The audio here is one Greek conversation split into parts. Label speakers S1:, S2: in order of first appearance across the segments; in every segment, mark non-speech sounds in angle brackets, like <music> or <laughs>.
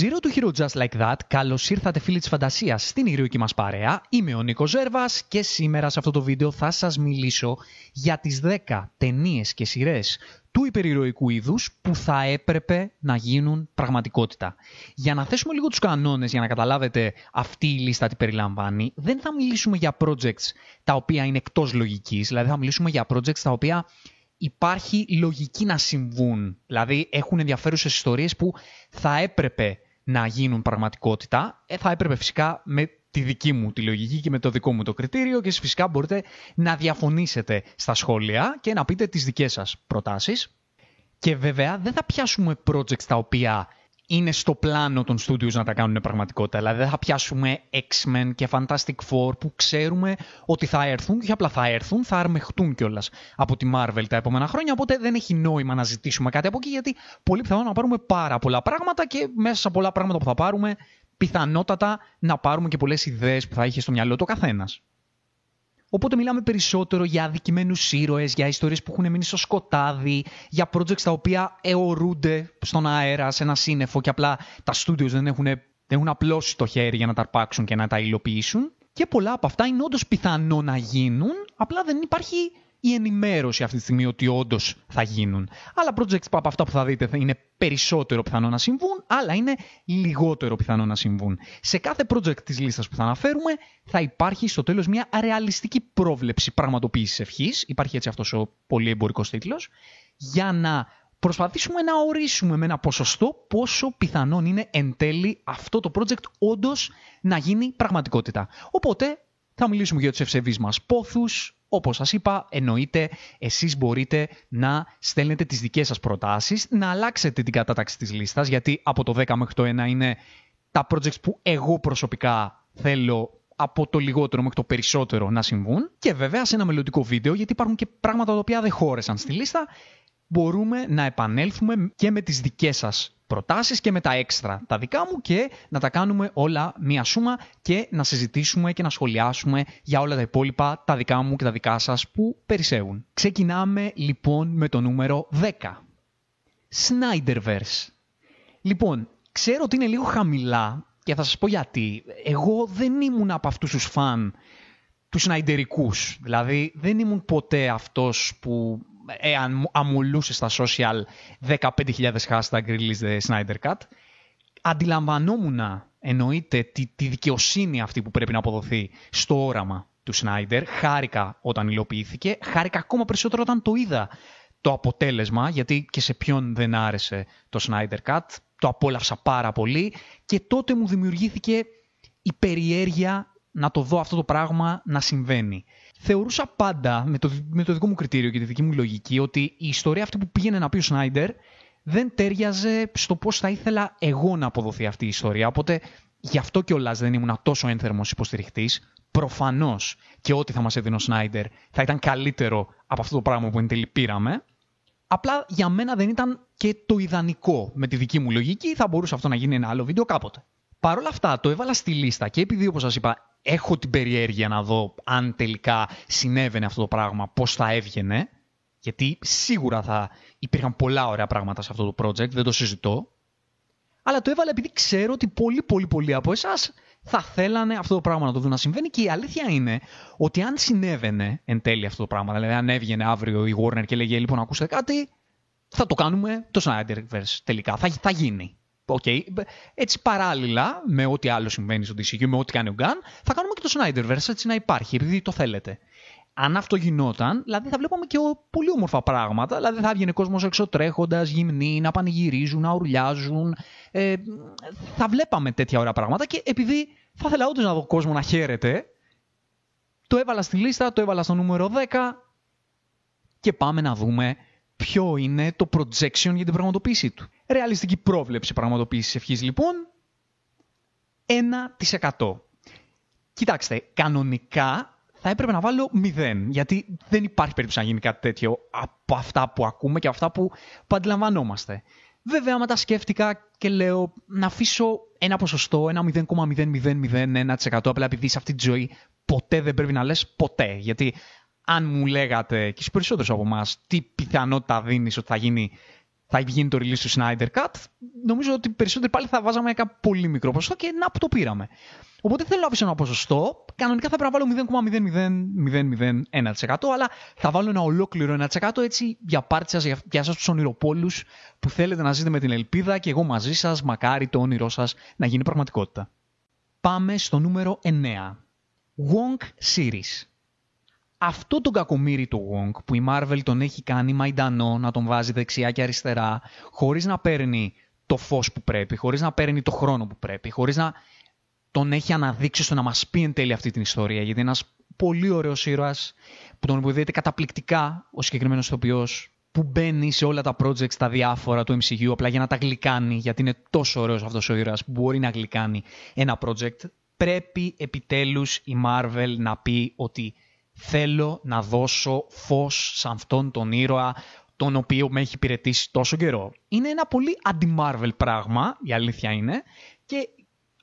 S1: Zero to Hero Just Like That, καλώς ήρθατε φίλοι της φαντασίας στην ηρωική μας παρέα. Είμαι ο Νίκος Ζέρβας και σήμερα σε αυτό το βίντεο θα σας μιλήσω για τις 10 ταινίες και σειρές του υπερηρωικού είδους που θα έπρεπε να γίνουν πραγματικότητα. Για να θέσουμε λίγο τους κανόνες, για να καταλάβετε αυτή η λίστα τι περιλαμβάνει, δεν θα μιλήσουμε για projects τα οποία είναι εκτός λογικής, δηλαδή θα μιλήσουμε για projects τα οποία υπάρχει λογική να συμβούν. Δηλαδή έχουν ενδιαφέρουσες ιστορίες που θα έπρεπε να γίνουν πραγματικότητα. Ε, θα έπρεπε φυσικά με τη δική μου τη λογική και με το δικό μου το κριτήριο και εσείς φυσικά μπορείτε να διαφωνήσετε στα σχόλια και να πείτε τις δικές σας προτάσεις. Και βέβαια δεν θα πιάσουμε projects τα οποία είναι στο πλάνο των studios να τα κάνουν πραγματικότητα. Δηλαδή δεν θα πιάσουμε X-Men και Fantastic Four που ξέρουμε ότι θα έρθουν και απλά θα έρθουν, θα αρμεχτούν κιόλας από τη Marvel τα επόμενα χρόνια. Οπότε δεν έχει νόημα να ζητήσουμε κάτι από εκεί γιατί πολύ πιθανόν να πάρουμε πάρα πολλά πράγματα και μέσα σε πολλά πράγματα που θα πάρουμε πιθανότατα να πάρουμε και πολλές ιδέες που θα είχε στο μυαλό του ο καθένας. Οπότε μιλάμε περισσότερο για αδικημένους ήρωες, για ιστορίες που έχουν μείνει στο σκοτάδι, για projects τα οποία αιωρούνται στον αέρα, σε ένα σύννεφο και απλά τα studios δεν έχουν, δεν έχουν απλώσει το χέρι για να τα αρπάξουν και να τα υλοποιήσουν. Και πολλά από αυτά είναι όντως πιθανό να γίνουν, απλά δεν υπάρχει η ενημέρωση αυτή τη στιγμή ότι όντως θα γίνουν. Άλλα projects από αυτά που θα δείτε είναι περισσότερο πιθανό να συμβούν, άλλα είναι λιγότερο πιθανό να συμβούν. Σε κάθε project της λίστας που θα αναφέρουμε θα υπάρχει στο τέλος μια ρεαλιστική πρόβλεψη πραγματοποίησης ευχής, υπάρχει έτσι αυτός ο πολύ εμπορικός τίτλος, για να προσπαθήσουμε να ορίσουμε με ένα ποσοστό πόσο πιθανόν είναι εν τέλει αυτό το project όντως να γίνει πραγματικότητα. Οπότε θα μιλήσουμε για τους ευσεβείς μας πόθους, όπως σας είπα, εννοείται εσείς μπορείτε να στέλνετε τις δικές σας προτάσεις, να αλλάξετε την κατάταξη της λίστας, γιατί από το 10 μέχρι το 1 είναι τα projects που εγώ προσωπικά θέλω από το λιγότερο μέχρι το περισσότερο να συμβούν. Και βέβαια σε ένα μελλοντικό βίντεο, γιατί υπάρχουν και πράγματα τα οποία δεν χώρεσαν στη λίστα, μπορούμε να επανέλθουμε και με τις δικές σας προτάσεις και με τα έξτρα τα δικά μου και να τα κάνουμε όλα μία σούμα και να συζητήσουμε και να σχολιάσουμε για όλα τα υπόλοιπα τα δικά μου και τα δικά σας που περισσεύουν. Ξεκινάμε λοιπόν με το νούμερο 10. Snyderverse. Λοιπόν, ξέρω ότι είναι λίγο χαμηλά και θα σας πω γιατί. Εγώ δεν ήμουν από αυτούς τους φαν του Σνάιντερικούς. Δηλαδή δεν ήμουν ποτέ αυτός που εάν αμουλούσε στα social 15.000 hashtag release the Snyder Cut, αντιλαμβανόμουν εννοείται τη, τη δικαιοσύνη αυτή που πρέπει να αποδοθεί στο όραμα του Σνάιντερ. Χάρηκα όταν υλοποιήθηκε, χάρηκα ακόμα περισσότερο όταν το είδα το αποτέλεσμα, γιατί και σε ποιον δεν άρεσε το Snyder Cut, το απόλαυσα πάρα πολύ και τότε μου δημιουργήθηκε η περιέργεια να το δω αυτό το πράγμα να συμβαίνει θεωρούσα πάντα με το, με το δικό μου κριτήριο και τη δική μου λογική ότι η ιστορία αυτή που πήγαινε να πει ο Σνάιντερ δεν τέριαζε στο πώς θα ήθελα εγώ να αποδοθεί αυτή η ιστορία. Οπότε γι' αυτό κιόλας δεν ήμουν τόσο ένθερμος υποστηριχτής. Προφανώς και ό,τι θα μας έδινε ο Σνάιντερ θα ήταν καλύτερο από αυτό το πράγμα που εν τέλει πήραμε. Απλά για μένα δεν ήταν και το ιδανικό με τη δική μου λογική. Θα μπορούσε αυτό να γίνει ένα άλλο βίντεο κάποτε. Παρ' όλα αυτά το έβαλα στη λίστα και επειδή όπως σας είπα έχω την περιέργεια να δω αν τελικά συνέβαινε αυτό το πράγμα, πώς θα έβγαινε, γιατί σίγουρα θα υπήρχαν πολλά ωραία πράγματα σε αυτό το project, δεν το συζητώ. Αλλά το έβαλα επειδή ξέρω ότι πολύ πολύ πολύ από εσάς θα θέλανε αυτό το πράγμα να το δουν να συμβαίνει και η αλήθεια είναι ότι αν συνέβαινε εν τέλει αυτό το πράγμα, δηλαδή αν έβγαινε αύριο η Warner και λέγε λοιπόν ακούστε κάτι, θα το κάνουμε το Snyderverse τελικά, θα, θα γίνει. Okay. Έτσι παράλληλα με ό,τι άλλο συμβαίνει στο DCU, με ό,τι κάνει ο Gun, θα κάνουμε και το Snyderverse έτσι να υπάρχει, επειδή το θέλετε. Αν αυτό γινόταν, δηλαδή θα βλέπαμε και πολύ όμορφα πράγματα. Δηλαδή θα έβγαινε κόσμος έξω τρέχοντας, γυμνοί, να πανηγυρίζουν, να ουρλιάζουν. Ε, θα βλέπαμε τέτοια ωραία πράγματα και επειδή θα ήθελα όντως να δω κόσμο να χαίρεται, το έβαλα στη λίστα, το έβαλα στο νούμερο 10 και πάμε να δούμε ποιο είναι το projection για την πραγματοποίησή του. Ρεαλιστική πρόβλεψη πραγματοποίησης ευχής λοιπόν, 1%. Κοιτάξτε, κανονικά θα έπρεπε να βάλω 0, γιατί δεν υπάρχει περίπτωση να γίνει κάτι τέτοιο από αυτά που ακούμε και αυτά που, που αντιλαμβανόμαστε. Βέβαια, άμα τα σκέφτηκα και λέω να αφήσω ένα ποσοστό, ένα 0,0001% απλά επειδή σε αυτή τη ζωή ποτέ δεν πρέπει να λες ποτέ. Γιατί αν μου λέγατε και στους περισσότερους από εμάς τι πιθανότητα δίνεις ότι θα γίνει θα βγει το release του Snyder Cut, νομίζω ότι περισσότερο πάλι θα βάζαμε ένα πολύ μικρό ποσοστό και να που το πήραμε. Οπότε θέλω να αφήσω ένα ποσοστό. Κανονικά θα πρέπει να βάλω 0,00001%, αλλά θα βάλω ένα ολόκληρο 1% έτσι για πάρτι σας, για, για εσά τους ονειροπόλους που θέλετε να ζείτε με την ελπίδα και εγώ μαζί σας, μακάρι το όνειρό σας να γίνει πραγματικότητα. Πάμε στο νούμερο 9. Wonk Series αυτό το κακομύρι του Wong που η Marvel τον έχει κάνει μαϊντανό να τον βάζει δεξιά και αριστερά χωρίς να παίρνει το φως που πρέπει, χωρίς να παίρνει το χρόνο που πρέπει, χωρίς να τον έχει αναδείξει στο να μας πει εν τέλει αυτή την ιστορία. Γιατί είναι ένας πολύ ωραίος ήρωας που τον υποδίεται καταπληκτικά ο συγκεκριμένος ηθοποιός που μπαίνει σε όλα τα projects τα διάφορα του MCU απλά για να τα γλυκάνει γιατί είναι τόσο ωραίος αυτός ο ήρωας που μπορεί να γλυκάνει ένα project πρέπει επιτέλους η Marvel να πει ότι θέλω να δώσω φως σε αυτόν τον ήρωα τον οποίο με έχει υπηρετήσει τόσο καιρό. Είναι ένα πολύ αντι-Marvel πράγμα, η αλήθεια είναι, και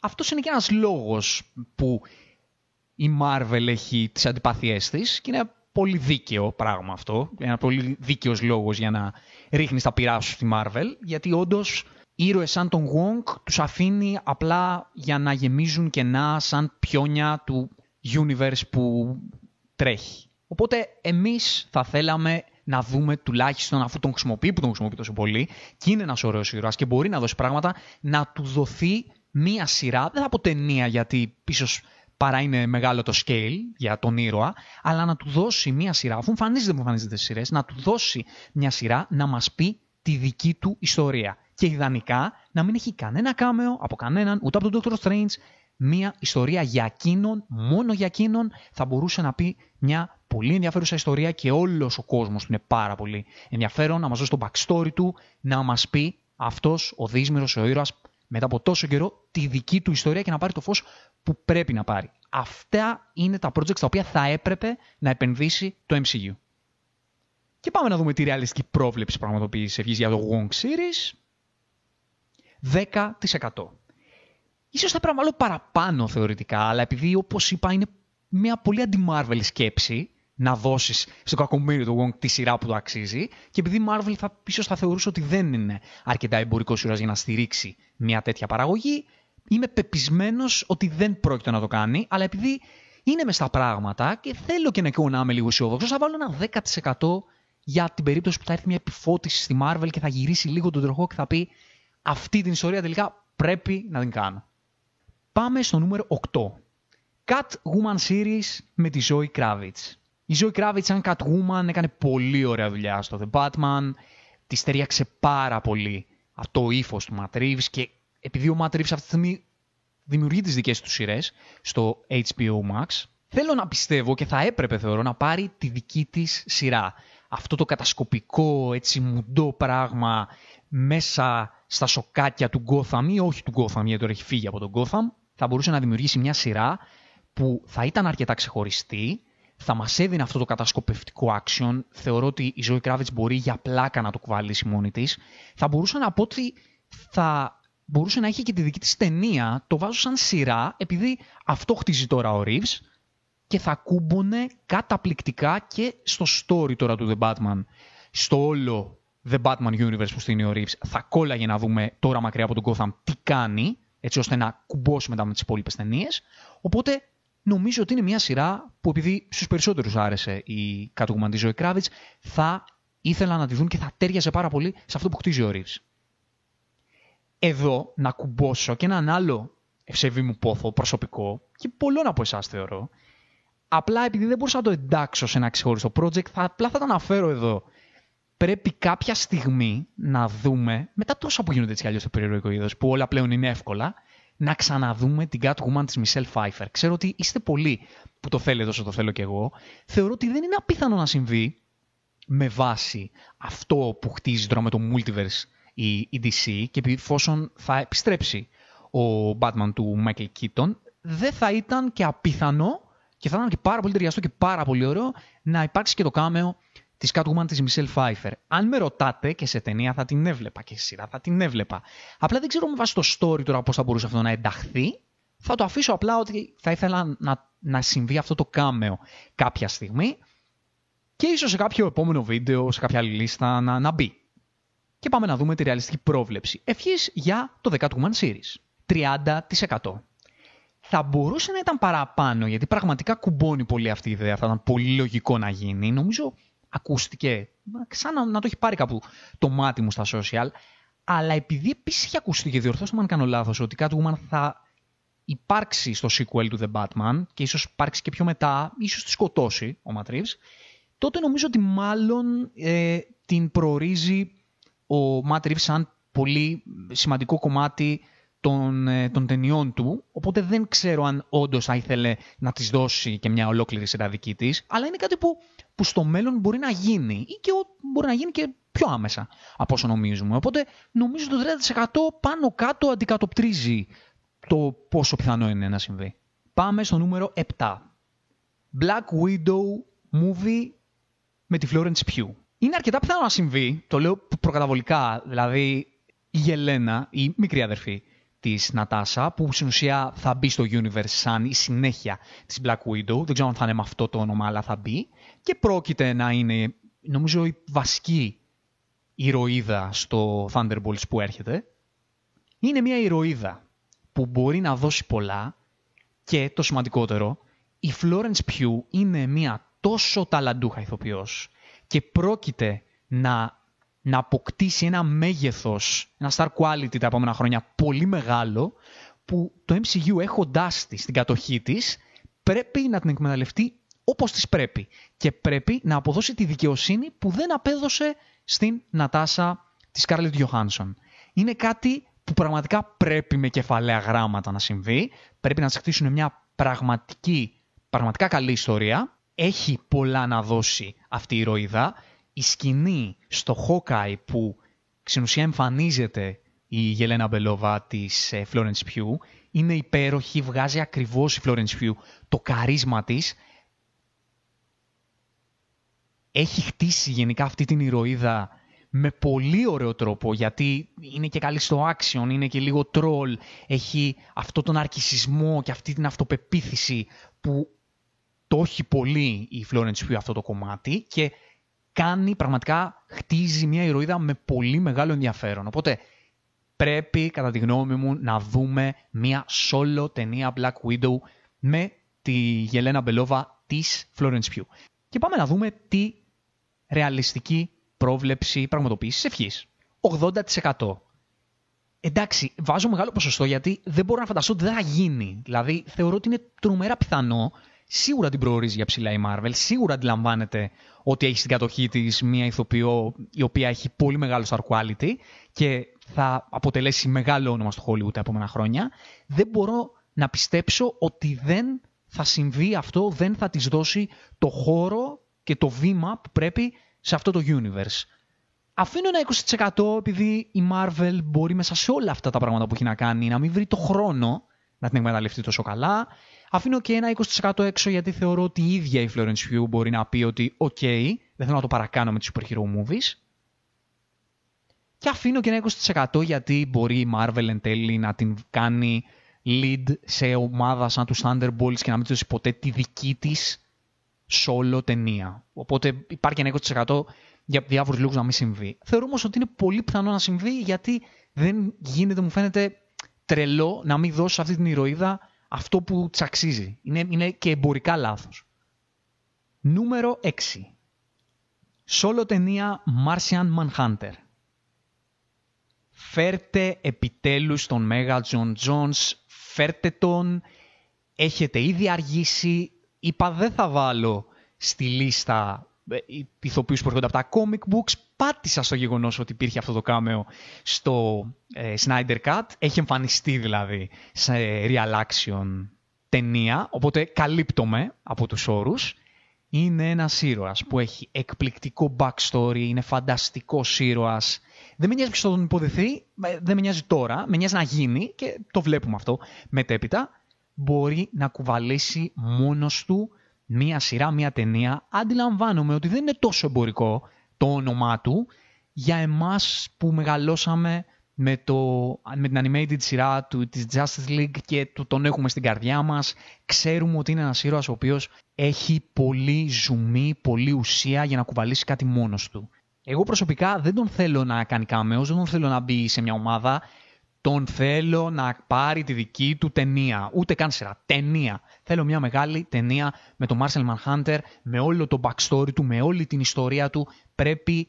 S1: αυτός είναι και ένας λόγος που η Marvel έχει τις αντιπάθειές της και είναι πολύ δίκαιο πράγμα αυτό, ένα πολύ δίκαιος λόγος για να ρίχνεις τα πειρά σου στη Marvel, γιατί όντως ήρωες σαν τον Wong τους αφήνει απλά για να γεμίζουν κενά σαν πιόνια του universe που τρέχει. Οπότε εμείς θα θέλαμε να δούμε τουλάχιστον αφού τον χρησιμοποιεί που τον χρησιμοποιεί τόσο πολύ και είναι ένας ωραίος ήρωας και μπορεί να δώσει πράγματα να του δοθεί μία σειρά, δεν θα πω ταινία γιατί ίσως παρά είναι μεγάλο το scale για τον ήρωα, αλλά να του δώσει μία σειρά, αφού εμφανίζεται που εμφανίζεται στις σειρές, να του δώσει μια σειρά να μας πει τη δική του ιστορία. Και ιδανικά να μην έχει κανένα κάμεο από κανέναν, ούτε από τον Dr. Strange, μία ιστορία για εκείνον, μόνο για εκείνον, θα μπορούσε να πει μια πολύ ενδιαφέρουσα ιστορία και όλος ο κόσμος είναι πάρα πολύ ενδιαφέρον να μας δώσει το backstory του, να μας πει αυτός ο δύσμυρος, ο ήρωας, μετά από τόσο καιρό, τη δική του ιστορία και να πάρει το φως που πρέπει να πάρει. Αυτά είναι τα projects τα οποία θα έπρεπε να επενδύσει το MCU. Και πάμε να δούμε τη ρεαλιστική πρόβλεψη πραγματοποίησης ευχής για το Wong Series. 10%. Ίσως θα πρέπει να βάλω παραπάνω θεωρητικά, αλλά επειδή όπως είπα είναι μια πολύ αντι-Marvel σκέψη να δώσεις στο κακομίρι του Wong τη σειρά που το αξίζει και επειδή η Marvel θα, ίσως θα θεωρούσε ότι δεν είναι αρκετά εμπορικό σειράς για να στηρίξει μια τέτοια παραγωγή, είμαι πεπισμένος ότι δεν πρόκειται να το κάνει, αλλά επειδή είναι μες στα πράγματα και θέλω και να, και να είμαι λίγο αισιόδοξος, θα βάλω ένα 10% για την περίπτωση που θα έρθει μια επιφώτιση στη Marvel και θα γυρίσει λίγο τον τροχό και θα πει αυτή την ιστορία τελικά πρέπει να την κάνω. Πάμε στο νούμερο 8. Catwoman Series με τη Zoe Kravitz. Η Zoe Kravitz σαν Catwoman έκανε πολύ ωραία δουλειά στο The Batman. Τη ταιριάξε πάρα πολύ το ύφος του Matt Reeves και επειδή ο Matt Reeves αυτή τη στιγμή δημιουργεί τις δικές του σειρές στο HBO Max, θέλω να πιστεύω και θα έπρεπε θεωρώ να πάρει τη δική της σειρά. Αυτό το κατασκοπικό, έτσι μουντό πράγμα μέσα στα σοκάκια του Gotham ή όχι του Gotham γιατί τώρα έχει φύγει από τον Gotham θα μπορούσε να δημιουργήσει μια σειρά που θα ήταν αρκετά ξεχωριστή, θα μας έδινε αυτό το κατασκοπευτικό action. Θεωρώ ότι η Zoe Kravitz μπορεί για πλάκα να το κουβαλήσει μόνη της. Θα μπορούσα να πω ότι θα μπορούσε να έχει και τη δική της ταινία. Το βάζω σαν σειρά, επειδή αυτό χτίζει τώρα ο Reeves και θα κούμπονε καταπληκτικά και στο story τώρα του The Batman. Στο όλο The Batman Universe που στείνει ο Reeves θα κόλλαγε να δούμε τώρα μακριά από τον Gotham τι κάνει έτσι ώστε να κουμπώσει μετά με τις υπόλοιπες ταινίες. Οπότε νομίζω ότι είναι μια σειρά που επειδή στους περισσότερους άρεσε η Catwoman της Zoe Kravitz, θα ήθελα να τη δουν και θα τέριαζε πάρα πολύ σε αυτό που χτίζει ο Reeves. Εδώ να κουμπώσω και έναν άλλο ευσεβή μου πόθο προσωπικό και πολλών από εσάς θεωρώ, απλά επειδή δεν μπορούσα να το εντάξω σε ένα ξεχωριστό project, θα, απλά θα το αναφέρω εδώ πρέπει κάποια στιγμή να δούμε, μετά τόσα που γίνονται έτσι κι αλλιώς στο περιεργό είδος, που όλα πλέον είναι εύκολα, να ξαναδούμε την Catwoman της Michelle Pfeiffer. Ξέρω ότι είστε πολλοί που το θέλετε όσο το θέλω κι εγώ. Θεωρώ ότι δεν είναι απίθανο να συμβεί με βάση αυτό που χτίζει τώρα με το Multiverse η, DC και εφόσον θα επιστρέψει ο Batman του Michael Keaton, δεν θα ήταν και απίθανο και θα ήταν και πάρα πολύ ταιριαστό και πάρα πολύ ωραίο να υπάρξει και το κάμεο της Catwoman της Michelle Pfeiffer. Αν με ρωτάτε και σε ταινία θα την έβλεπα και σε σειρά θα την έβλεπα. Απλά δεν ξέρω με βάση το story τώρα πώς θα μπορούσε αυτό να ενταχθεί. Θα το αφήσω απλά ότι θα ήθελα να, να συμβεί αυτό το κάμεο κάποια στιγμή και ίσως σε κάποιο επόμενο βίντεο, σε κάποια άλλη λίστα να, να μπει. Και πάμε να δούμε τη ρεαλιστική πρόβλεψη. Ευχής για το 10 του Man Series. 30%. Θα μπορούσε να ήταν παραπάνω, γιατί πραγματικά κουμπώνει πολύ αυτή η ιδέα. Θα ήταν πολύ λογικό να γίνει. Νομίζω ακούστηκε, σαν να, να το έχει πάρει κάπου το μάτι μου στα social. Αλλά επειδή επίσης έχει ακουστεί και διορθώστε με αν κάνω λάθος, ότι Catwoman θα υπάρξει στο sequel του The Batman και ίσως υπάρξει και πιο μετά, ίσως τη σκοτώσει ο Ματρίβς, τότε νομίζω ότι μάλλον ε, την προορίζει ο Ματρίβς σαν πολύ σημαντικό κομμάτι των, ε, των ταινιών του, οπότε δεν ξέρω αν όντως θα ήθελε να της δώσει και μια ολόκληρη σειρά δική της, αλλά είναι κάτι που, που στο μέλλον μπορεί να γίνει ή και μπορεί να γίνει και πιο άμεσα από όσο νομίζουμε. Οπότε νομίζω το 30% πάνω κάτω αντικατοπτρίζει το πόσο πιθανό είναι να συμβεί. Πάμε στο νούμερο 7. Black Widow movie με τη Florence Pugh. Είναι αρκετά πιθανό να συμβεί, το λέω προκαταβολικά, δηλαδή η Γελένα, η μικρή αδερφή της Νατάσα, που στην ουσία θα μπει στο universe σαν η συνέχεια της Black Widow, δεν ξέρω αν θα είναι με αυτό το όνομα, αλλά θα μπει, και πρόκειται να είναι, νομίζω, η βασική ηρωίδα στο Thunderbolts που έρχεται. Είναι μια ηρωίδα που μπορεί να δώσει πολλά και το σημαντικότερο, η Florence Pugh είναι μια τόσο ταλαντούχα ηθοποιός και πρόκειται να, να αποκτήσει ένα μέγεθος, ένα star quality τα επόμενα χρόνια πολύ μεγάλο που το MCU έχοντάς της στην κατοχή της πρέπει να την εκμεταλλευτεί όπως της πρέπει και πρέπει να αποδώσει τη δικαιοσύνη που δεν απέδωσε στην Νατάσα της Scarlett Johansson. Είναι κάτι που πραγματικά πρέπει με κεφαλαία γράμματα να συμβεί. Πρέπει να της μια πραγματική, πραγματικά καλή ιστορία. Έχει πολλά να δώσει αυτή η ηρωίδα. Η σκηνή στο Hawkeye που στην ουσία εμφανίζεται η Γελένα Μπελόβα της ε, Florence Pugh είναι υπέροχη, βγάζει ακριβώς η Florence Pugh το καρίσμα της. Έχει χτίσει γενικά αυτή την ηρωίδα με πολύ ωραίο τρόπο, γιατί είναι και καλή στο action, είναι και λίγο troll, έχει αυτό τον αρκισισμό και αυτή την αυτοπεποίθηση που το έχει πολύ η Florence Pugh αυτό το κομμάτι και κάνει πραγματικά, χτίζει μια ηρωίδα με πολύ μεγάλο ενδιαφέρον. Οπότε πρέπει κατά τη γνώμη μου να δούμε μια solo ταινία Black Widow με τη Γελένα Μπελόβα της Florence Pugh. Και πάμε να δούμε τι ρεαλιστική πρόβλεψη πραγματοποίησης ευχής. 80%. Εντάξει, βάζω μεγάλο ποσοστό γιατί δεν μπορώ να φανταστώ ότι δεν θα γίνει. Δηλαδή, θεωρώ ότι είναι τρομερά πιθανό. Σίγουρα την προορίζει για ψηλά η Marvel. Σίγουρα αντιλαμβάνεται ότι έχει στην κατοχή της μια ηθοποιό η οποία έχει πολύ μεγάλο star quality και θα αποτελέσει μεγάλο όνομα στο Hollywood τα επόμενα χρόνια. Δεν μπορώ να πιστέψω ότι δεν θα συμβεί αυτό, δεν θα της δώσει το χώρο και το βήμα που πρέπει σε αυτό το universe. Αφήνω ένα 20% επειδή η Marvel μπορεί μέσα σε όλα αυτά τα πράγματα που έχει να κάνει να μην βρει το χρόνο να την εκμεταλλευτεί τόσο καλά. Αφήνω και ένα 20% έξω γιατί θεωρώ ότι η ίδια η Florence Pugh μπορεί να πει ότι «ΟΚ, δεν θέλω να το παρακάνω με τις superhero movies». Και αφήνω και ένα 20% γιατί μπορεί η Marvel εν τέλει να την κάνει lead σε ομάδα σαν τους Thunderbolts και να μην τους δώσει ποτέ τη δική της solo ταινία. Οπότε υπάρχει ένα 20% για διάφορους λόγους να μην συμβεί. Θεωρώ όμως ότι είναι πολύ πιθανό να συμβεί γιατί δεν γίνεται, μου φαίνεται τρελό να μην δώσει αυτή την ηρωίδα αυτό που της αξίζει. Είναι, είναι και εμπορικά λάθος. Νούμερο 6. Σόλο ταινία Martian Manhunter. Φέρτε επιτέλους τον Μέγα J'onn J'onzz, φέρτε τον, έχετε ήδη αργήσει, είπα δεν θα βάλω στη λίστα ε, ηθοποιούς που έρχονται από τα comic books. Πάτησα στο γεγονός ότι υπήρχε αυτό το κάμεο στο ε, Snyder Cut. Έχει εμφανιστεί δηλαδή σε real action ταινία, οπότε καλύπτομαι από τους όρους. Είναι ένας ήρωας που έχει εκπληκτικό backstory, είναι φανταστικός ήρωας. Δεν με νοιάζει ποιος θα τον υποδεθεί, ε, δεν με νοιάζει τώρα, με νοιάζει να γίνει και το βλέπουμε αυτό μετέπειτα μπορεί να κουβαλήσει μόνος του μία σειρά, μία ταινία. Αντιλαμβάνομαι ότι δεν είναι τόσο εμπορικό το όνομά του για εμάς που μεγαλώσαμε με, το, με την animated σειρά του, της Justice League και του, τον έχουμε στην καρδιά μας. Ξέρουμε ότι είναι ένας ήρωας ο οποίος έχει πολύ ζουμί, πολύ ουσία για να κουβαλήσει κάτι μόνος του. Εγώ προσωπικά δεν τον θέλω να κάνει κάμεος, δεν τον θέλω να μπει σε μια ομάδα. Τον θέλω να πάρει τη δική του ταινία. Ούτε καν σειρά. Ταινία. Θέλω μια μεγάλη ταινία με τον Marcel Manhunter, με όλο το backstory του, με όλη την ιστορία του. Πρέπει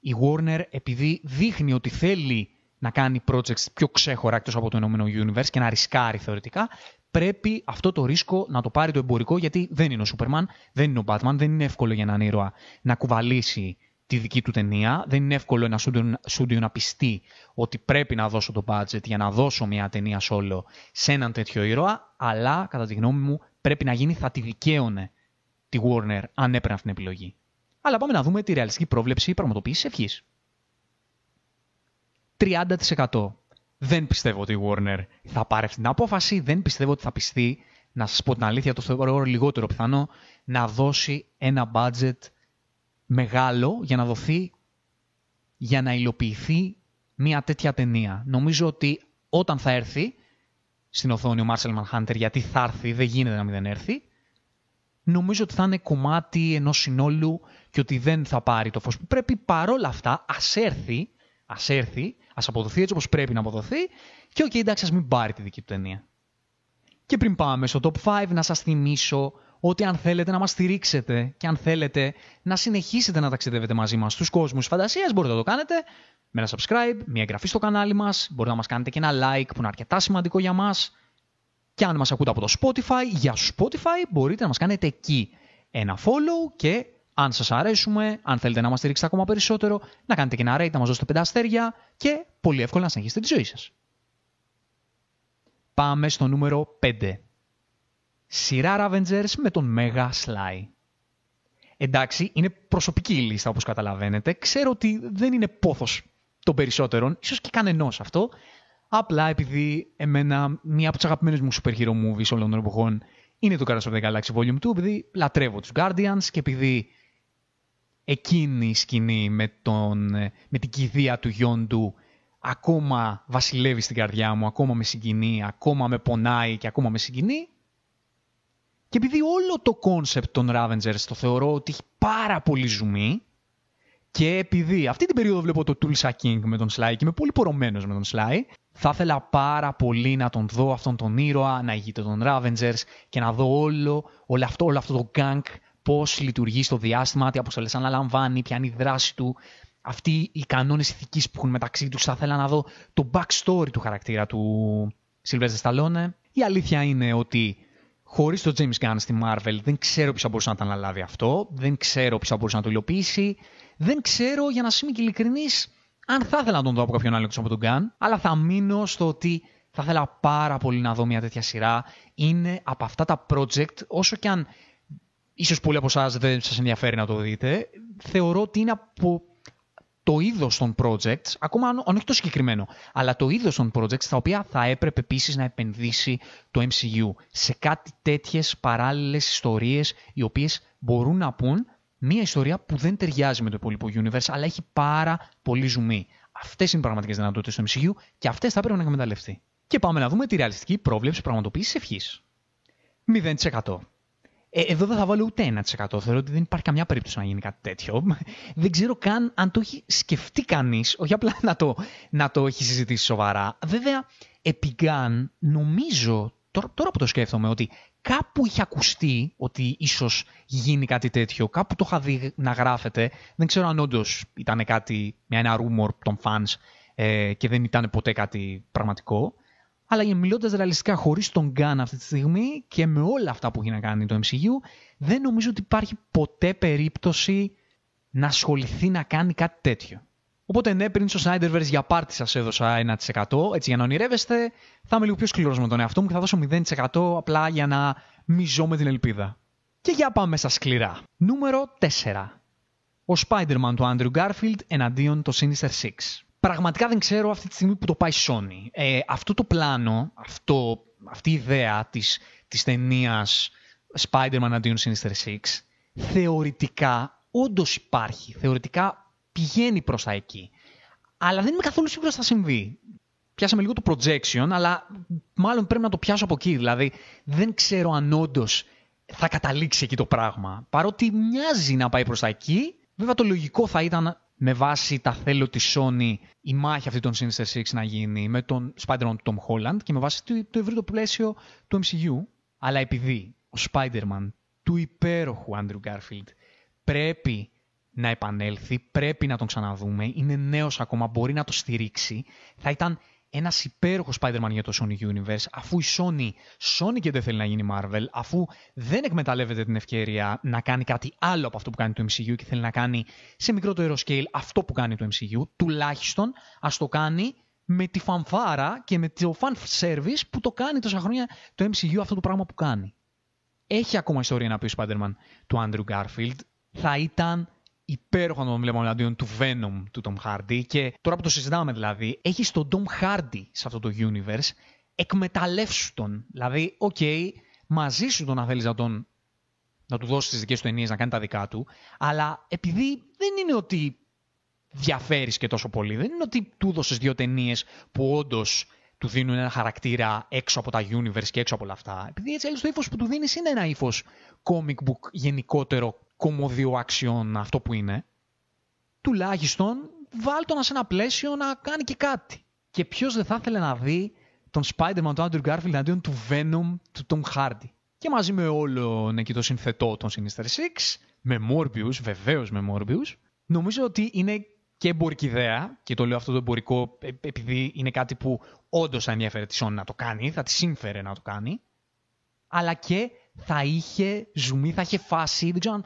S1: η Warner, επειδή δείχνει ότι θέλει να κάνει projects πιο ξέχωρα εκτός από το ενόμενο universe και να ρισκάρει θεωρητικά, πρέπει αυτό το ρίσκο να το πάρει το εμπορικό γιατί δεν είναι ο Σούπερμαν, δεν είναι ο Batman, δεν είναι εύκολο για έναν ήρωα να κουβαλήσει τη δική του ταινία. Δεν είναι εύκολο ένα στούντιο να πιστεί ότι πρέπει να δώσω το budget για να δώσω μια ταινία solo σε έναν τέτοιο ήρωα, αλλά κατά τη γνώμη μου πρέπει να γίνει, θα τη δικαίωνε τη Warner αν έπαιρνε αυτή την επιλογή. Αλλά πάμε να δούμε τη ρεαλιστική πρόβλεψη πραγματοποίησης ευχής. 30%. Δεν πιστεύω ότι η Warner θα πάρει αυτή την απόφαση, δεν πιστεύω ότι θα πιστεί, να σας πω την αλήθεια, το θεωρώ λιγότερο πιθανό, να δώσει ένα budget μεγάλο για να δοθεί, για να υλοποιηθεί μια τέτοια ταινία. Νομίζω ότι όταν θα έρθει στην οθόνη ο Martian Manhunter, γιατί θα έρθει, δεν γίνεται να μην δεν έρθει, νομίζω ότι θα είναι κομμάτι ενός συνόλου και ότι δεν θα πάρει το φως που πρέπει. Παρόλα αυτά, ας έρθει, ας έρθει, ας αποδοθεί έτσι όπως πρέπει να αποδοθεί και OK, okay, εντάξει, ας μην πάρει τη δική του ταινία. Και πριν πάμε στο top 5, να σας θυμίσω ότι αν θέλετε να μας στηρίξετε και αν θέλετε να συνεχίσετε να ταξιδεύετε μαζί μας στους κόσμους φαντασίας, μπορείτε να το κάνετε με ένα subscribe, μια εγγραφή στο κανάλι μας, μπορείτε να μας κάνετε και ένα like που είναι αρκετά σημαντικό για μας. Και αν μας ακούτε από το Spotify, για Spotify μπορείτε να μας κάνετε εκεί ένα follow και αν σας αρέσουμε, αν θέλετε να μας στηρίξετε ακόμα περισσότερο, να κάνετε και ένα rate, να μας δώσετε πέντε αστέρια και πολύ εύκολα να συνεχίσετε τη ζωή σας. Πάμε στο νούμερο 5. Σειρά Ravengers με τον Mega Sly. Εντάξει, είναι προσωπική η λίστα όπως καταλαβαίνετε. Ξέρω ότι δεν είναι πόθος των περισσότερων, ίσως και κανενός αυτό. Απλά επειδή εμένα μία από τις αγαπημένες μου super hero movies όλων των εποχών είναι το Guardians of the Galaxy Volume 2, επειδή λατρεύω τους Guardians και επειδή εκείνη η σκηνή με, τον, με την κηδεία του Γιόντου ακόμα βασιλεύει στην καρδιά μου, ακόμα με συγκινεί, ακόμα με πονάει και ακόμα με συγκινεί. Και επειδή όλο το concept των Ravagers το θεωρώ ότι έχει πάρα πολύ ζουμί και επειδή αυτή την περίοδο βλέπω το Tulsa King με τον Sly και είμαι πολύ πορωμένος με τον Sly, θα ήθελα πάρα πολύ να τον δω αυτόν τον ήρωα, να ηγείται των Ravagers και να δω όλο, όλο, αυτό, όλο αυτό το gang πώς λειτουργεί στο διάστημα, τι αποστολές αναλαμβάνει, ποια είναι η δράση του, αυτοί οι κανόνες ηθικής που έχουν μεταξύ τους. Θα ήθελα να δω το backstory του χαρακτήρα του Sylvester Stallone. Η αλήθεια είναι ότι χωρίς το James Gunn στη Marvel δεν ξέρω ποιος θα μπορούσε να τα αναλάβει αυτό, δεν ξέρω ποιος θα μπορούσε να το υλοποιήσει, δεν ξέρω για να είμαι και ειλικρινής αν θα ήθελα να τον δω από κάποιον άλλο εκτός από τον Gunn, αλλά θα μείνω στο ότι θα ήθελα πάρα πολύ να δω μια τέτοια σειρά. Είναι από αυτά τα project, όσο και αν ίσως πολλοί από εσάς δεν σας ενδιαφέρει να το δείτε, θεωρώ ότι είναι από το είδος των projects, ακόμα αν όχι το συγκεκριμένο, αλλά το είδος των projects τα οποία θα έπρεπε επίσης να επενδύσει το MCU σε κάτι τέτοιες παράλληλες ιστορίες οι οποίες μπορούν να πούν μια ιστορία που δεν ταιριάζει με το υπόλοιπο universe αλλά έχει πάρα πολύ ζουμί. Αυτές είναι οι πραγματικές δυνατότητες του MCU και αυτές θα πρέπει να εκμεταλλευτεί. Και πάμε να δούμε τη ρεαλιστική πρόβλεψη πραγματοποίησης ευχής. 0%. Ε, εδώ δεν θα βάλω ούτε 1%. Θεωρώ ότι δεν υπάρχει καμιά περίπτωση να γίνει κάτι τέτοιο. <laughs> Δεν ξέρω καν αν το έχει σκεφτεί κανείς, όχι απλά να το, να το έχει συζητήσει σοβαρά. Βέβαια, επί Γκάν, νομίζω, τώρα, τώρα που το σκέφτομαι, ότι κάπου είχε ακουστεί ότι ίσως γίνει κάτι τέτοιο. Κάπου το είχα δει να γράφεται. Δεν ξέρω αν όντως ήταν κάτι, μια ένα rumor των fans ε, και δεν ήταν ποτέ κάτι πραγματικό. Αλλά μιλώντας ρεαλιστικά χωρίς τον Γκάν αυτή τη στιγμή και με όλα αυτά που έχει να κάνει το MCU, δεν νομίζω ότι υπάρχει ποτέ περίπτωση να ασχοληθεί να κάνει κάτι τέτοιο. Οπότε ναι, πριν στο Snyderverse για πάρτι σας έδωσα 1%. Έτσι για να ονειρεύεστε, θα είμαι λίγο πιο σκληρός με τον εαυτό μου και θα δώσω 0% απλά για να μιζώ με την ελπίδα. Και για πάμε στα σκληρά. Νούμερο 4. Ο Spider-Man του Andrew Garfield εναντίον το Sinister Six πραγματικά δεν ξέρω αυτή τη στιγμή που το πάει Sony. Ε, αυτό το πλάνο, αυτό, αυτή η ιδέα της, της ταινίας Spider-Man αντίον Sinister Six, θεωρητικά όντως υπάρχει. Θεωρητικά πηγαίνει προς τα εκεί. Αλλά δεν είμαι καθόλου σίγουρος θα συμβεί. Πιάσαμε λίγο το projection, αλλά μάλλον πρέπει να το πιάσω από εκεί. Δηλαδή, δεν ξέρω αν όντως θα καταλήξει εκεί το πράγμα. Παρότι μοιάζει να πάει προς τα εκεί, βέβαια το λογικό θα ήταν με βάση τα θέλω της Sony η μάχη αυτή των Sinister Six να γίνει με τον Spider-Man του Tom Holland και με βάση το, το ευρύτερο πλαίσιο του MCU. Αλλά επειδή ο Spider-Man του υπέροχου Andrew Garfield πρέπει να επανέλθει, πρέπει να τον ξαναδούμε, είναι νέος ακόμα, μπορεί να το στηρίξει, θα ήταν ένας υπέροχος Spider-Man για το Sony Universe, αφού η Sony, Sony και δεν θέλει να γίνει Marvel, αφού δεν εκμεταλλεύεται την ευκαιρία να κάνει κάτι άλλο από αυτό που κάνει το MCU και θέλει να κάνει σε μικρότερο scale αυτό που κάνει το MCU, τουλάχιστον ας το κάνει με τη φανφάρα και με το fan service που το κάνει τόσα χρόνια το MCU αυτό το πράγμα που κάνει. Έχει ακόμα ιστορία να πει ο Spider-Man του Andrew Garfield. Θα ήταν υπέροχο να τον βλέπουμε εναντίον του Venom του Tom Hardy και τώρα που το συζητάμε δηλαδή, έχει τον Tom Hardy σε αυτό το universe, εκμεταλλεύσου τον. Δηλαδή, OK, okay, μαζί σου τον να θέλεις να τον να του δώσεις τις δικές του ταινίες, να κάνει τα δικά του, αλλά επειδή δεν είναι ότι διαφέρεις και τόσο πολύ, δεν είναι ότι του δώσε δύο ταινίες που όντως του δίνουν ένα χαρακτήρα έξω από τα universe και έξω από όλα αυτά. Επειδή έτσι αλλιώς το ύφος που του δίνεις είναι ένα ύφος comic book γενικότερο κομμωδιο αξιών αυτό που είναι, τουλάχιστον βάλ το σε ένα πλαίσιο να κάνει και κάτι. Και ποιος δεν θα ήθελε να δει τον Spider-Man του Andrew Garfield αντίον του Venom του Tom Hardy. Και μαζί με όλο εκεί το συνθετό των Sinister Six, με Morbius, βεβαίως με Morbius, νομίζω ότι είναι και εμπορική ιδέα, και το λέω αυτό το εμπορικό ε, επειδή είναι κάτι που όντως θα ενδιαφέρει τη Sony να το κάνει, θα τη σύμφερε να το κάνει, αλλά και θα είχε ζουμί, θα είχε φάση, δεν ξέρω αν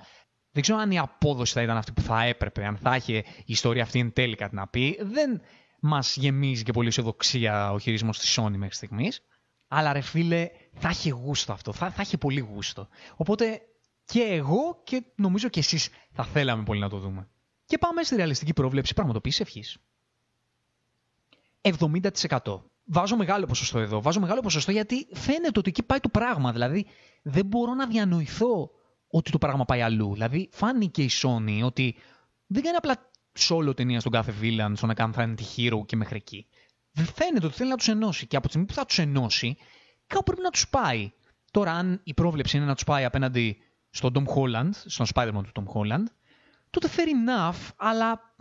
S1: δεν ξέρω αν η απόδοση θα ήταν αυτή που θα έπρεπε, αν θα είχε η ιστορία αυτή εν τέλει κάτι να πει. Δεν μας γεμίζει και πολύ αισιοδοξία ο χειρισμός της Sony μέχρι στιγμής. Αλλά ρε φίλε, θα είχε γούστο αυτό. Θα, θα είχε πολύ γούστο. Οπότε και εγώ και νομίζω και εσείς θα θέλαμε πολύ να το δούμε. Και πάμε στη ρεαλιστική πρόβλεψη πραγματοποίησης ευχής. 70%. Βάζω μεγάλο ποσοστό εδώ. Βάζω μεγάλο ποσοστό γιατί φαίνεται ότι εκεί πάει το πράγμα. Δηλαδή, δεν μπορώ να διανοηθώ ότι το πράγμα πάει αλλού. Δηλαδή, φάνηκε η Sony ότι δεν κάνει απλά solo ταινία στον κάθε villain, στον κάνει τη hero και μέχρι εκεί. Φαίνεται ότι θέλει να τους ενώσει και από τη στιγμή που θα τους ενώσει, κάπου πρέπει να τους πάει. Τώρα, αν η πρόβλεψη είναι να τους πάει απέναντι στον Tom Holland, στον Spider-Man του Tom Holland, τότε fair enough, αλλά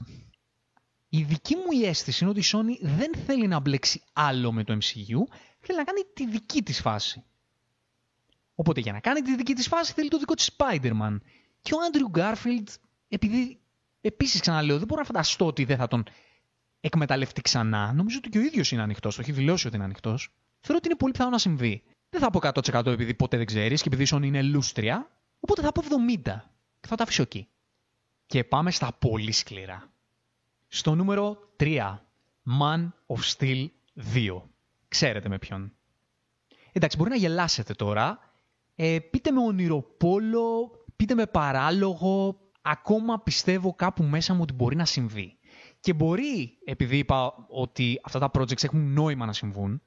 S1: η δική μου η αίσθηση είναι ότι η Sony δεν θέλει να μπλέξει άλλο με το MCU, θέλει να κάνει τη δική της φάση. Οπότε για να κάνει τη δική της φάση θέλει το δικό της Spider-Man. Και ο Andrew Garfield, επειδή επίσης ξαναλέω, δεν μπορώ να φανταστώ ότι δεν θα τον εκμεταλλευτεί ξανά. Νομίζω ότι και ο ίδιος είναι ανοιχτός, το έχει δηλώσει ότι είναι ανοιχτός. Θεωρώ ότι είναι πολύ πιθανό να συμβεί. Δεν θα πω 100% επειδή ποτέ δεν ξέρεις και επειδή η είναι λούστρια, οπότε θα πω 70% και θα τα αφήσω εκεί. Και πάμε στα πολύ σκληρά. Στο νούμερο 3. Man of Steel 2. Ξέρετε με ποιον. Εντάξει, μπορεί να γελάσετε τώρα, ε, πείτε με ονειροπόλο, πείτε με παράλογο, ακόμα πιστεύω κάπου μέσα μου ότι μπορεί να συμβεί. Και μπορεί, επειδή είπα ότι αυτά τα projects έχουν νόημα να συμβούν,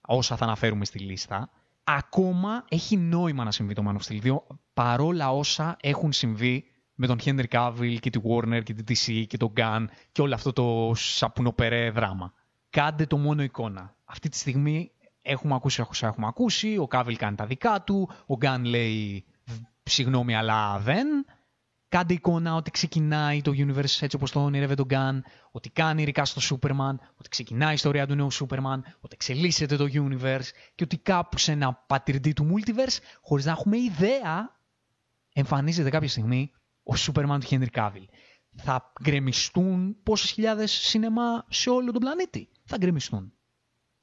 S1: όσα θα αναφέρουμε στη λίστα, ακόμα έχει νόημα να συμβεί το Man of Steel 2, παρόλα όσα έχουν συμβεί με τον Henry Cavill και τη Warner και τη DC και τον Gun και όλο αυτό το σαπουνοπερέ δράμα. Κάντε το μόνο εικόνα. Αυτή τη στιγμή έχουμε ακούσει όσα έχουμε ακούσει, ο Κάβιλ κάνει τα δικά του, ο Γκάν λέει συγγνώμη αλλά δεν. Κάντε εικόνα ότι ξεκινάει το universe έτσι όπως το ονειρεύεται τον Γκάν, ότι κάνει ρικά στο Σούπερμαν, ότι ξεκινάει η ιστορία του νέου Σούπερμαν, ότι εξελίσσεται το universe και ότι κάπου σε ένα πατυρντή του multiverse, χωρίς να έχουμε ιδέα, εμφανίζεται κάποια στιγμή ο Σούπερμαν του Χένρι Κάβιλ. Θα γκρεμιστούν πόσες χιλιάδες σινεμά σε όλο τον πλανήτη. Θα γκρεμιστούν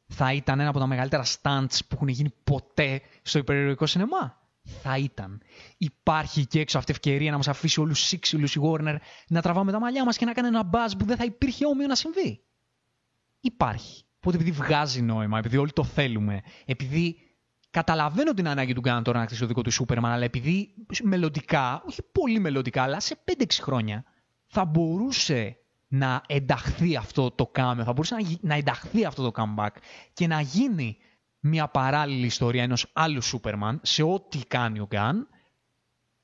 S1: θα ήταν ένα από τα μεγαλύτερα stunts που έχουν γίνει ποτέ στο υπερηρωτικό σινεμά. Θα ήταν. Υπάρχει και έξω αυτή η ευκαιρία να μας αφήσει όλους σύξυλου η Warner να τραβάμε τα μαλλιά μας και να κάνει ένα buzz που δεν θα υπήρχε όμοιο να συμβεί. Υπάρχει. Οπότε επειδή βγάζει νόημα, επειδή όλοι το θέλουμε, επειδή καταλαβαίνω την ανάγκη του Γκάν τώρα να χτίσει το δικό του Σούπερμαν, αλλά επειδή μελλοντικά, όχι πολύ μελλοντικά, αλλά σε 5-6 χρόνια θα μπορούσε να ενταχθεί αυτό το cameo, θα μπορούσε να, ενταχθεί αυτό το comeback και να γίνει μια παράλληλη ιστορία ενός άλλου Σούπερμαν σε ό,τι κάνει ο Γκάν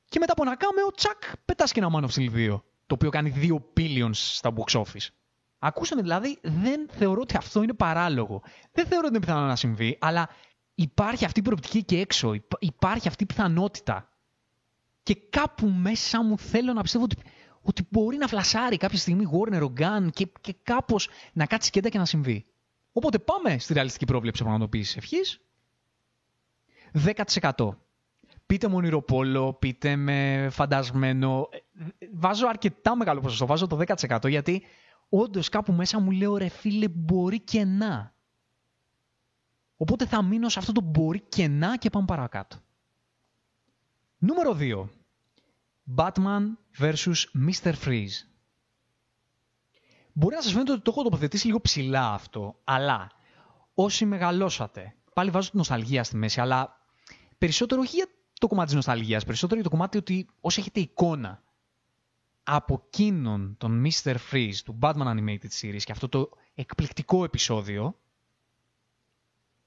S1: και μετά από ένα cameo, τσακ, πετάς και ένα Man of Steel 2, το οποίο κάνει 2 billions στα box office. Ακούσαμε δηλαδή, δεν θεωρώ ότι αυτό είναι παράλογο. Δεν θεωρώ ότι είναι πιθανό να συμβεί, αλλά υπάρχει αυτή η προοπτική και έξω. Υπάρχει αυτή η πιθανότητα. Και κάπου μέσα μου θέλω να πιστεύω ότι ότι μπορεί να φλασάρει κάποια στιγμή Warner ο Gun και, και κάπως να κάτσει κέντα και να συμβεί. Οπότε πάμε στη ρεαλιστική πρόβλεψη πραγματοποίησης ευχής. 10%. Πείτε με ονειροπόλο, πείτε με φαντασμένο. Βάζω αρκετά μεγάλο ποσοστό, βάζω το 10% γιατί όντως κάπου μέσα μου λέω ρε φίλε μπορεί και να. Οπότε θα μείνω σε αυτό το μπορεί και να και πάμε παρακάτω. Νούμερο 2. Batman vs. Mr. Freeze. Μπορεί να σας φαίνεται ότι το έχω τοποθετήσει λίγο ψηλά αυτό, αλλά όσοι μεγαλώσατε, πάλι βάζω την νοσταλγία στη μέση, αλλά περισσότερο όχι για το κομμάτι της νοσταλγίας, περισσότερο για το κομμάτι ότι όσοι έχετε εικόνα από εκείνον τον Mr. Freeze του Batman Animated Series και αυτό το εκπληκτικό επεισόδιο,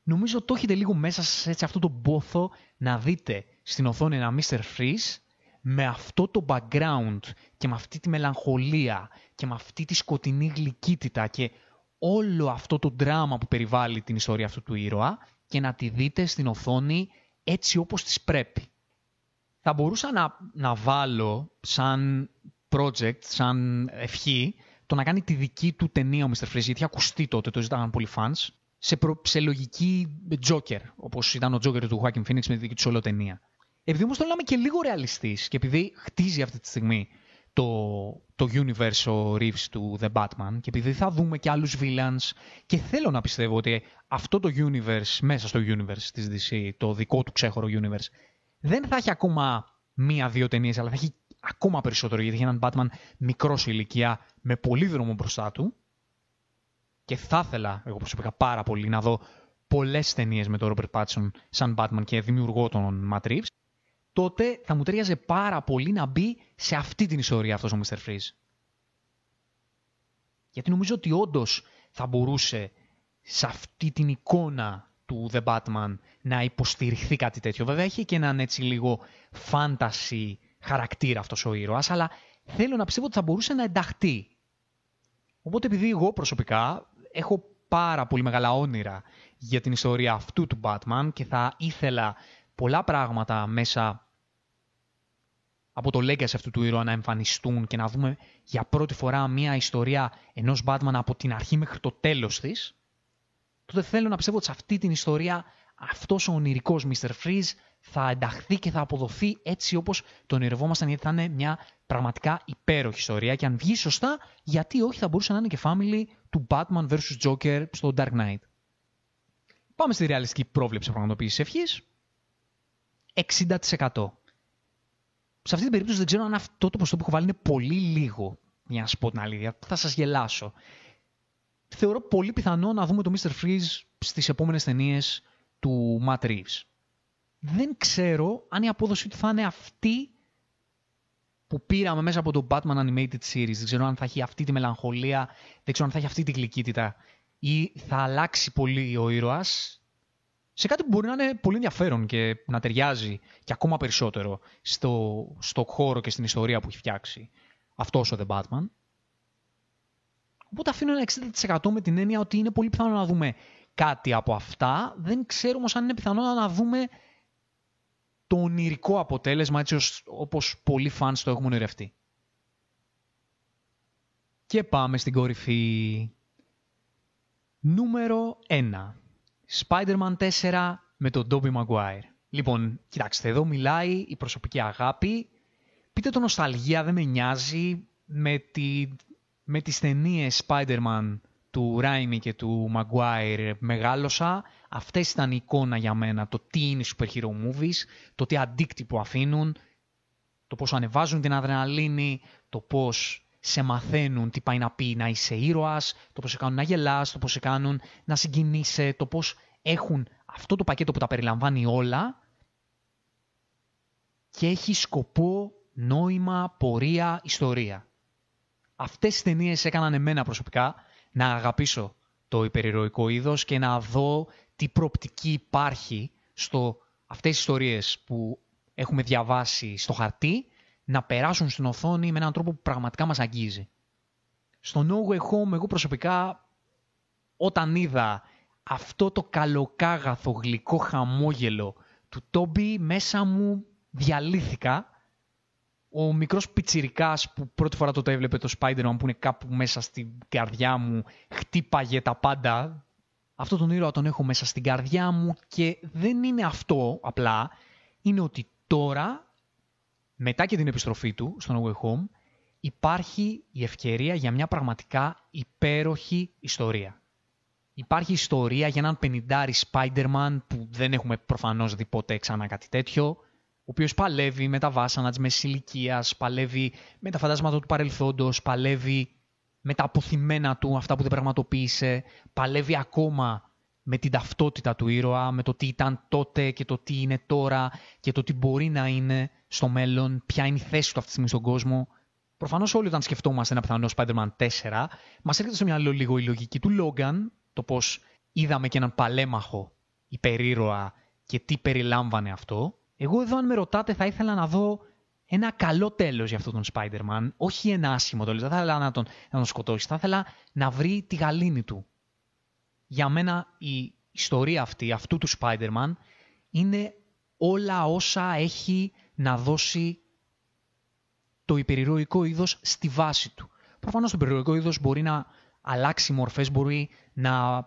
S1: νομίζω το έχετε λίγο μέσα σε έτσι αυτό το μπόθο να δείτε στην οθόνη ένα Mr. Freeze με αυτό το background και με αυτή τη μελαγχολία και με αυτή τη σκοτεινή γλυκύτητα και όλο αυτό το δράμα που περιβάλλει την ιστορία αυτού του ήρωα και να τη δείτε στην οθόνη έτσι όπως της πρέπει. Θα μπορούσα να, να βάλω σαν project, σαν ευχή, το να κάνει τη δική του ταινία ο Mr. Freeze, γιατί ακουστεί τότε, το ζητάγαν πολλοί fans, σε, προ, σε λογική Joker, όπως ήταν ο Joker του Joaquin Phoenix με τη δική του όλο ταινία. Επειδή όμως το λέμε και λίγο ρεαλιστής και επειδή χτίζει αυτή τη στιγμή το, το universe ο Reeves του The Batman και επειδή θα δούμε και άλλους villains και θέλω να πιστεύω ότι αυτό το universe μέσα στο universe της DC, το δικό του ξέχωρο universe, δεν θα έχει ακόμα μία-δύο ταινίες, αλλά θα έχει ακόμα περισσότερο γιατί έχει έναν Batman μικρός σε ηλικία με πολύ δρόμο μπροστά του. Και θα ήθελα εγώ προσωπικά πάρα πολύ να δω πολλές ταινίες με τον Robert Pattinson σαν Batman και δημιουργό των Matt Reeves τότε θα μου ταιριάζε πάρα πολύ να μπει σε αυτή την ιστορία αυτός ο Mr. Freeze. Γιατί νομίζω ότι όντως θα μπορούσε σε αυτή την εικόνα του The Batman να υποστηριχθεί κάτι τέτοιο. Βέβαια έχει και έναν έτσι λίγο fantasy χαρακτήρα αυτός ο ήρωας, αλλά θέλω να πιστεύω ότι θα μπορούσε να ενταχθεί. Οπότε επειδή εγώ προσωπικά έχω πάρα πολύ μεγάλα όνειρα για την ιστορία αυτού του Batman και θα ήθελα πολλά πράγματα μέσα από το legacy αυτού του ήρωα να εμφανιστούν και να δούμε για πρώτη φορά μια ιστορία ενός Batman από την αρχή μέχρι το τέλος της, τότε θέλω να πιστεύω ότι σε αυτή την ιστορία αυτός ο ονειρικός Mr. Freeze θα ενταχθεί και θα αποδοθεί έτσι όπως το ονειρευόμασταν γιατί θα είναι μια πραγματικά υπέροχη ιστορία και αν βγει σωστά γιατί όχι θα μπορούσε να είναι και family του Batman vs. Joker στο Dark Knight. Πάμε στη ρεαλιστική πρόβλεψη πραγματοποίησης ευχής. 60% σε αυτή την περίπτωση δεν ξέρω αν αυτό το ποσοστό που έχω βάλει είναι πολύ λίγο, για να σα πω την αλήθεια. Θα σας γελάσω. Θεωρώ πολύ πιθανό να δούμε το Mr. Freeze στις επόμενες ταινίες του Matt Reeves. Δεν ξέρω αν η απόδοση του θα είναι αυτή που πήραμε μέσα από το Batman Animated Series. Δεν ξέρω αν θα έχει αυτή τη μελαγχολία, δεν ξέρω αν θα έχει αυτή τη γλυκύτητα ή θα αλλάξει πολύ ο ήρωας σε κάτι που μπορεί να είναι πολύ ενδιαφέρον και να ταιριάζει και ακόμα περισσότερο στο, στο χώρο και στην ιστορία που έχει φτιάξει αυτός ο The Batman. Οπότε αφήνω ένα 60% με την έννοια ότι είναι πολύ πιθανό να δούμε κάτι από αυτά. Δεν ξέρω όμως αν είναι πιθανό να δούμε το ονειρικό αποτέλεσμα έτσι όπως πολλοί fans το έχουν ονειρευτεί. Και πάμε στην κορυφή. Νούμερο 1. Spider-Man 4 με τον Tobey Maguire. Λοιπόν, κοιτάξτε, εδώ μιλάει η προσωπική αγάπη. Πείτε το νοσταλγία, δεν με νοιάζει. Με, τη, με τις ταινίες Spider-Man του Raimi και του Maguire μεγάλωσα. Αυτές ήταν η εικόνα για μένα, το τι είναι super hero movies, το τι αντίκτυπο αφήνουν, το πώς ανεβάζουν την αδρεναλίνη, το πώς σε μαθαίνουν τι πάει να πει να είσαι ήρωας, το πώς σε κάνουν να γελάς, το πώς σε κάνουν να συγκινείσαι, το πώς έχουν αυτό το πακέτο που τα περιλαμβάνει όλα και έχει σκοπό, νόημα, πορεία, ιστορία. Αυτές τις ταινίες έκαναν εμένα προσωπικά να αγαπήσω το υπερηρωικό είδος και να δω τι προοπτική υπάρχει στο αυτές τις ιστορίες που έχουμε διαβάσει στο χαρτί να περάσουν στην οθόνη με έναν τρόπο που πραγματικά μας αγγίζει. Στο No Way Home, εγώ προσωπικά, όταν είδα αυτό το καλοκάγαθο γλυκό χαμόγελο του Τόμπι, μέσα μου διαλύθηκα ο μικρός πιτσιρικάς που πρώτη φορά τότε έβλεπε το Spider-Man που είναι κάπου μέσα στην καρδιά μου, χτύπαγε τα πάντα. Αυτό τον ήρωα τον έχω μέσα στην καρδιά μου και δεν είναι αυτό απλά. Είναι ότι τώρα, μετά και την επιστροφή του στο No Way Home, υπάρχει η ευκαιρία για μια πραγματικά υπέροχη ιστορία. Υπάρχει ιστορία για έναν πενιντάρι Spider-Man που δεν έχουμε προφανώς δει ποτέ ξανά κάτι τέτοιο ο οποίος παλεύει με τα βάσανα της μέσης ηλικίας, παλεύει με τα φαντάσματα του παρελθόντος, παλεύει με τα αποθυμένα του, αυτά που δεν πραγματοποίησε, παλεύει ακόμα με την ταυτότητα του ήρωα, με το τι ήταν τότε και το τι είναι τώρα και το τι μπορεί να είναι στο μέλλον, ποια είναι η θέση του αυτή τη στιγμή στον κόσμο. Προφανώς όλοι όταν σκεφτόμαστε ένα πιθανό Spider-Man 4, μας έρχεται στο μυαλό λίγο η λογική του Logan, το πώς είδαμε και έναν παλέμαχο υπερήρωα και τι περιλάμβανε αυτό. Εγώ εδώ αν με ρωτάτε θα ήθελα να δω ένα καλό τέλος για αυτόν τον Spider-Man, όχι ένα άσχημο τέλος, δεν θα ήθελα να τον, να τον σκοτώσει, θα ήθελα να βρει τη γαλήνη του. Για μένα η ιστορία αυτή, αυτού του Spider-Man, είναι όλα όσα έχει να δώσει το υπερηρωικό είδος στη βάση του. Προφανώς το υπερηρωικό είδος μπορεί να αλλάξει μορφές, μπορεί να,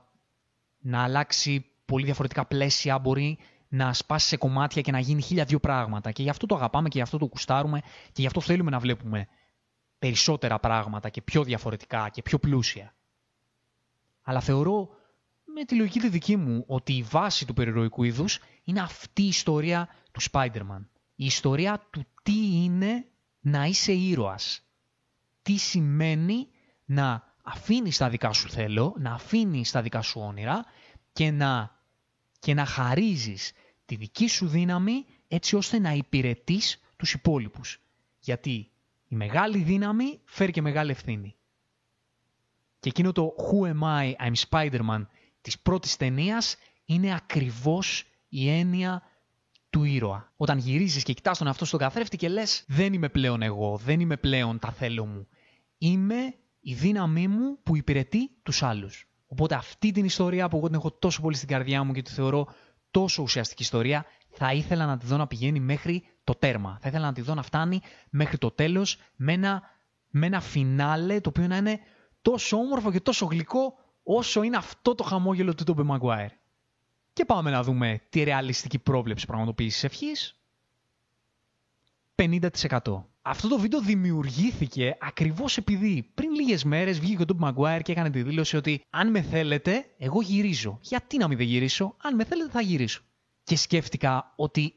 S1: να αλλάξει πολύ διαφορετικά πλαίσια, μπορεί να σπάσει σε κομμάτια και να γίνει χίλια δύο πράγματα. Και γι' αυτό το αγαπάμε και γι' αυτό το κουστάρουμε και γι' αυτό θέλουμε να βλέπουμε περισσότερα πράγματα και πιο διαφορετικά και πιο πλούσια. Αλλά θεωρώ με τη λογική τη δική μου ότι η βάση του περιρροϊκού είδους είναι αυτή η ιστορία του Spider-Man. Η ιστορία του τι είναι να είσαι ήρωας. Τι σημαίνει να αφήνεις τα δικά σου θέλω, να αφήνεις τα δικά σου όνειρα και να, και να χαρίζεις τη δική σου δύναμη έτσι ώστε να υπηρετείς τους υπόλοιπους. Γιατί η μεγάλη δύναμη φέρει και μεγάλη ευθύνη. Και εκείνο το Who am I, I'm Spider-Man της πρώτης ταινίας είναι ακριβώς η έννοια του ήρωα. Όταν γυρίζεις και κοιτάς τον αυτό στον καθρέφτη και λες δεν είμαι πλέον εγώ, δεν είμαι πλέον τα θέλω μου. Είμαι η δύναμή μου που υπηρετεί τους άλλους. Οπότε αυτή την ιστορία που εγώ την έχω τόσο πολύ στην καρδιά μου και τη θεωρώ τόσο ουσιαστική ιστορία, θα ήθελα να τη δω να πηγαίνει μέχρι το τέρμα. Θα ήθελα να τη δω να φτάνει μέχρι το τέλος με ένα, με ένα φινάλε το οποίο να είναι τόσο όμορφο και τόσο γλυκό όσο είναι αυτό το χαμόγελο του Τόμπε Μαγκουάιρ. Και πάμε να δούμε τη ρεαλιστική πρόβλεψη πραγματοποίησης ευχής. 50% αυτό το βίντεο δημιουργήθηκε ακριβώς επειδή πριν λίγες μέρες βγήκε ο Τόμπι Μαγκουάιρ και έκανε τη δήλωση ότι αν με θέλετε, εγώ γυρίζω. Γιατί να μην δεν γυρίσω, αν με θέλετε θα γυρίσω. Και σκέφτηκα ότι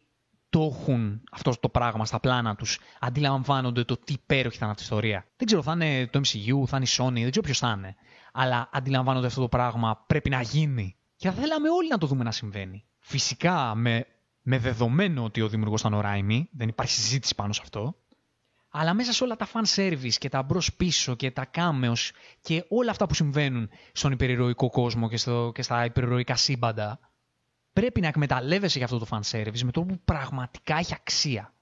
S1: το έχουν αυτό το πράγμα στα πλάνα τους, αντιλαμβάνονται το τι υπέροχη θα είναι αυτή η ιστορία. Δεν ξέρω, θα είναι το MCU, θα είναι η Sony, δεν ξέρω ποιος θα είναι. Αλλά αντιλαμβάνονται αυτό το πράγμα πρέπει να γίνει. Και θα θέλαμε όλοι να το δούμε να συμβαίνει. Φυσικά με, με δεδομένο ότι ο δημιουργός ήταν ο Ράιμι, δεν υπάρχει συζήτηση πάνω σε αυτό. Αλλά μέσα σε όλα τα fan service και τα μπρος πίσω και τα cameos και όλα αυτά που συμβαίνουν στον υπερηρωικό κόσμο και, στο, και στα υπερηρωικά σύμπαντα, πρέπει να εκμεταλλεύεσαι για αυτό το fan service με τρόπο που πραγματικά έχει αξία.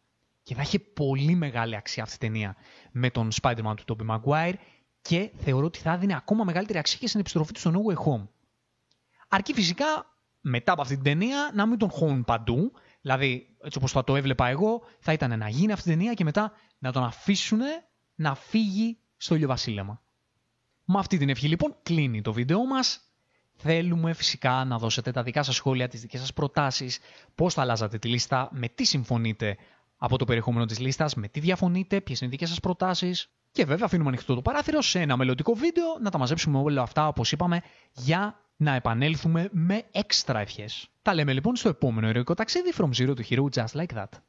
S1: Και θα έχει πολύ μεγάλη αξία αυτή η ταινία με τον Spider-Man του Tobey Maguire και θεωρώ ότι θα δίνει ακόμα μεγαλύτερη αξία και στην επιστροφή του στο No Way Home. Αρκεί φυσικά μετά από αυτή την ταινία να μην τον χώνουν παντού, Δηλαδή, έτσι όπως θα το έβλεπα εγώ, θα ήταν να γίνει αυτή η ταινία και μετά να τον αφήσουν να φύγει στο ηλιοβασίλεμα. Με αυτή την ευχή λοιπόν κλείνει το βίντεο μας. Θέλουμε φυσικά να δώσετε τα δικά σας σχόλια, τις δικές σας προτάσεις, πώς θα αλλάζατε τη λίστα, με τι συμφωνείτε από το περιεχόμενο της λίστας, με τι διαφωνείτε, ποιες είναι οι δικές σας προτάσεις. Και βέβαια αφήνουμε ανοιχτό το παράθυρο σε ένα μελλοντικό βίντεο να τα μαζέψουμε όλα αυτά όπως είπαμε για να επανέλθουμε με έξτρα ευχές. Τα λέμε λοιπόν στο επόμενο ερωτικό ταξίδι From Zero to to hero, just like that.